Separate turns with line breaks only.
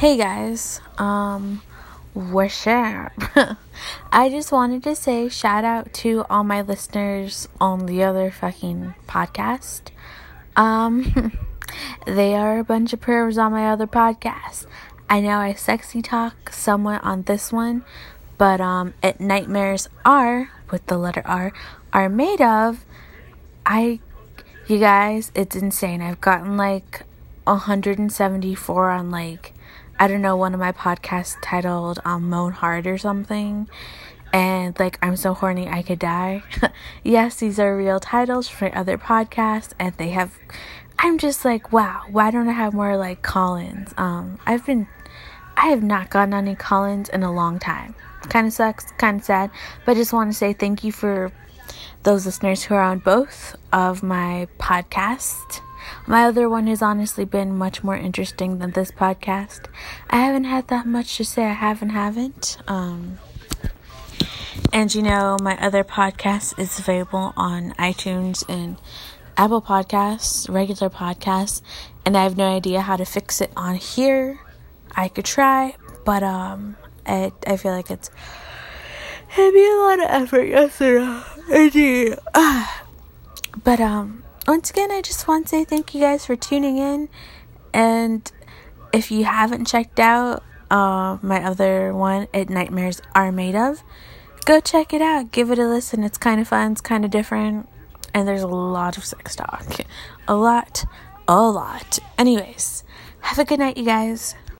Hey guys, um, what's up? I just wanted to say shout out to all my listeners on the other fucking podcast. Um, they are a bunch of pervs on my other podcast. I know I sexy talk somewhat on this one, but um, at nightmares are with the letter R are made of. I, you guys, it's insane. I've gotten like 174 on like I don't know one of my podcasts titled um Moan Hard or something and like I'm so horny I could die. yes, these are real titles for other podcasts and they have I'm just like wow, why don't I have more like call-ins? Um I've been I have not gotten any call-ins in a long time. Kind of sucks, kind of sad, but I just want to say thank you for those listeners who are on both of my podcasts. My other one has honestly been much more interesting than this podcast. I haven't had that much to say. I haven't, haven't. Um, and you know, my other podcast is available on iTunes and Apple Podcasts, regular podcasts, and I have no idea how to fix it on here. I could try, but um, I I feel like it's it'd be a lot of effort. Yes, indeed. But um, once again, I just want to say thank you guys for tuning in. And if you haven't checked out uh, my other one, It Nightmares Are Made Of, go check it out. Give it a listen. It's kind of fun, it's kind of different. And there's a lot of sex talk. A lot, a lot. Anyways, have a good night, you guys.